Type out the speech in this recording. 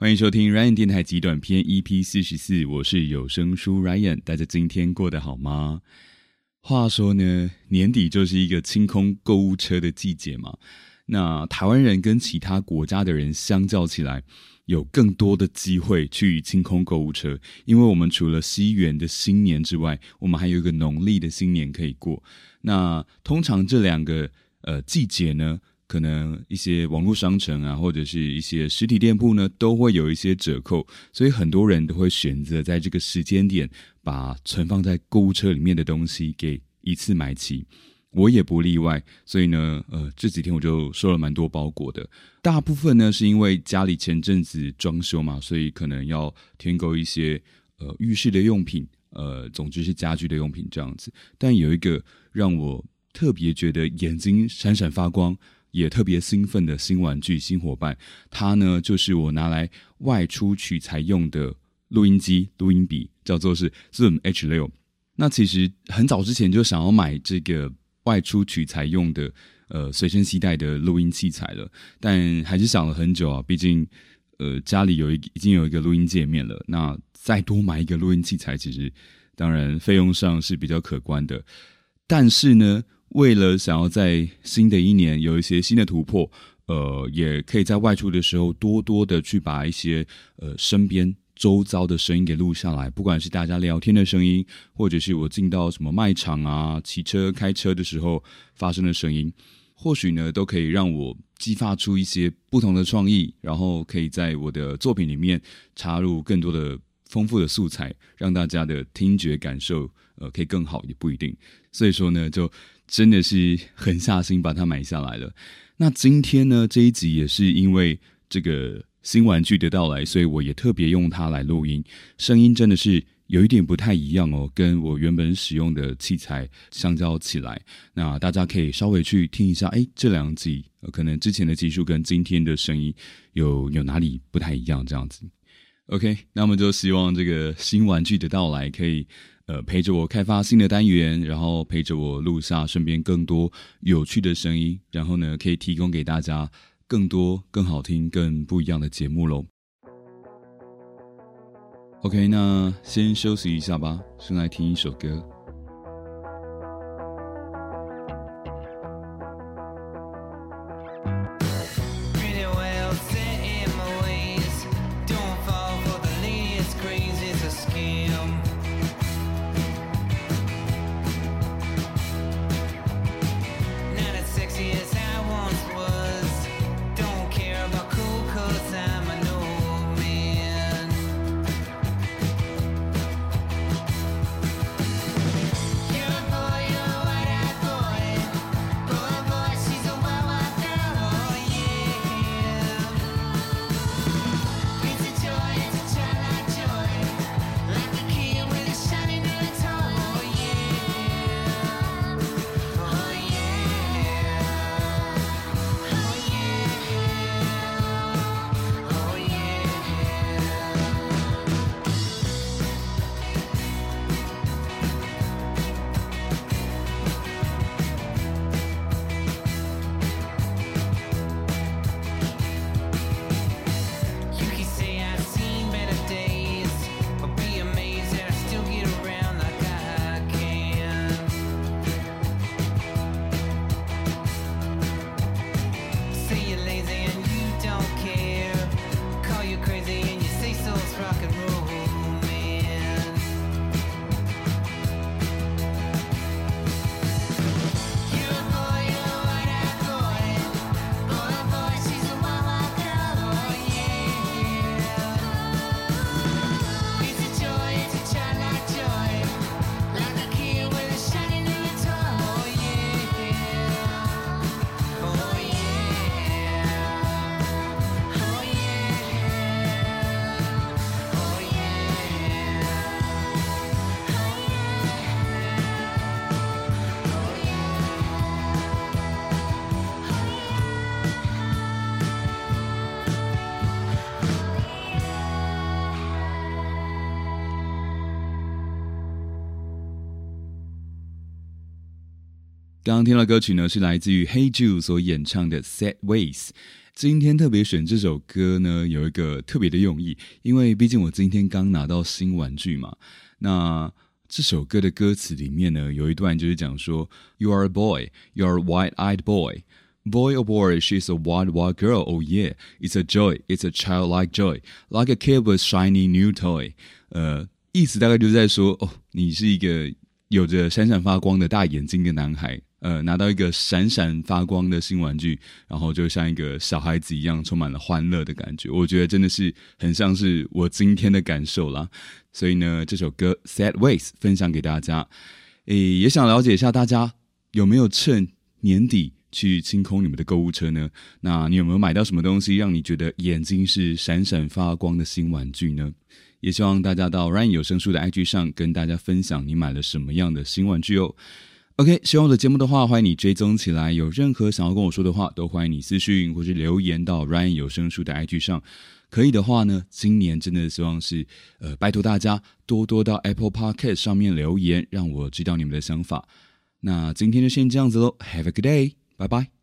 欢迎收听 Ryan 电台极短篇 EP 四十四，我是有声书 Ryan，大家今天过得好吗？话说呢，年底就是一个清空购物车的季节嘛。那台湾人跟其他国家的人相较起来，有更多的机会去清空购物车，因为我们除了西元的新年之外，我们还有一个农历的新年可以过。那通常这两个呃季节呢，可能一些网络商城啊，或者是一些实体店铺呢，都会有一些折扣，所以很多人都会选择在这个时间点把存放在购物车里面的东西给一次买齐。我也不例外，所以呢，呃，这几天我就收了蛮多包裹的。大部分呢是因为家里前阵子装修嘛，所以可能要添购一些呃浴室的用品，呃，总之是家居的用品这样子。但有一个让我特别觉得眼睛闪闪发光，也特别兴奋的新玩具新伙伴，它呢就是我拿来外出取材用的录音机、录音笔，叫做是 Zoom H 六。那其实很早之前就想要买这个。外出取材用的，呃，随身携带的录音器材了，但还是想了很久啊。毕竟，呃，家里有一已经有一个录音界面了，那再多买一个录音器材，其实当然费用上是比较可观的。但是呢，为了想要在新的一年有一些新的突破，呃，也可以在外出的时候多多的去把一些呃身边。周遭的声音给录下来，不管是大家聊天的声音，或者是我进到什么卖场啊、骑车、开车的时候发生的声音，或许呢，都可以让我激发出一些不同的创意，然后可以在我的作品里面插入更多的丰富的素材，让大家的听觉感受呃可以更好，也不一定。所以说呢，就真的是狠下心把它买下来了。那今天呢，这一集也是因为这个。新玩具的到来，所以我也特别用它来录音，声音真的是有一点不太一样哦，跟我原本使用的器材相较起来，那大家可以稍微去听一下，哎，这两集可能之前的技术跟今天的声音有有哪里不太一样这样子。OK，那么就希望这个新玩具的到来可以呃陪着我开发新的单元，然后陪着我录下身边更多有趣的声音，然后呢可以提供给大家。更多、更好听、更不一样的节目喽。OK，那先休息一下吧，先来听一首歌。刚刚听到歌曲呢，是来自于 Hey Jude 所演唱的《Sad Ways》。今天特别选这首歌呢，有一个特别的用意，因为毕竟我今天刚拿到新玩具嘛。那这首歌的歌词里面呢，有一段就是讲说：“You are a boy, you are a wide-eyed boy, boy or boy, she's a wild, wild girl. Oh yeah, it's a joy, it's a childlike joy, like a kid with shiny new toy。”呃，意思大概就是在说，哦，你是一个有着闪闪发光的大眼睛的男孩。呃，拿到一个闪闪发光的新玩具，然后就像一个小孩子一样，充满了欢乐的感觉。我觉得真的是很像是我今天的感受啦。所以呢，这首歌《Sad Ways》分享给大家。诶，也想了解一下大家有没有趁年底去清空你们的购物车呢？那你有没有买到什么东西，让你觉得眼睛是闪闪发光的新玩具呢？也希望大家到 Ryan 有声书的 IG 上跟大家分享你买了什么样的新玩具哦。OK，喜欢我的节目的话，欢迎你追踪起来。有任何想要跟我说的话，都欢迎你私讯或是留言到 Ryan 有声书的 IG 上。可以的话呢，今年真的希望是呃，拜托大家多多到 Apple Podcast 上面留言，让我知道你们的想法。那今天就先这样子喽，Have a good day，拜拜。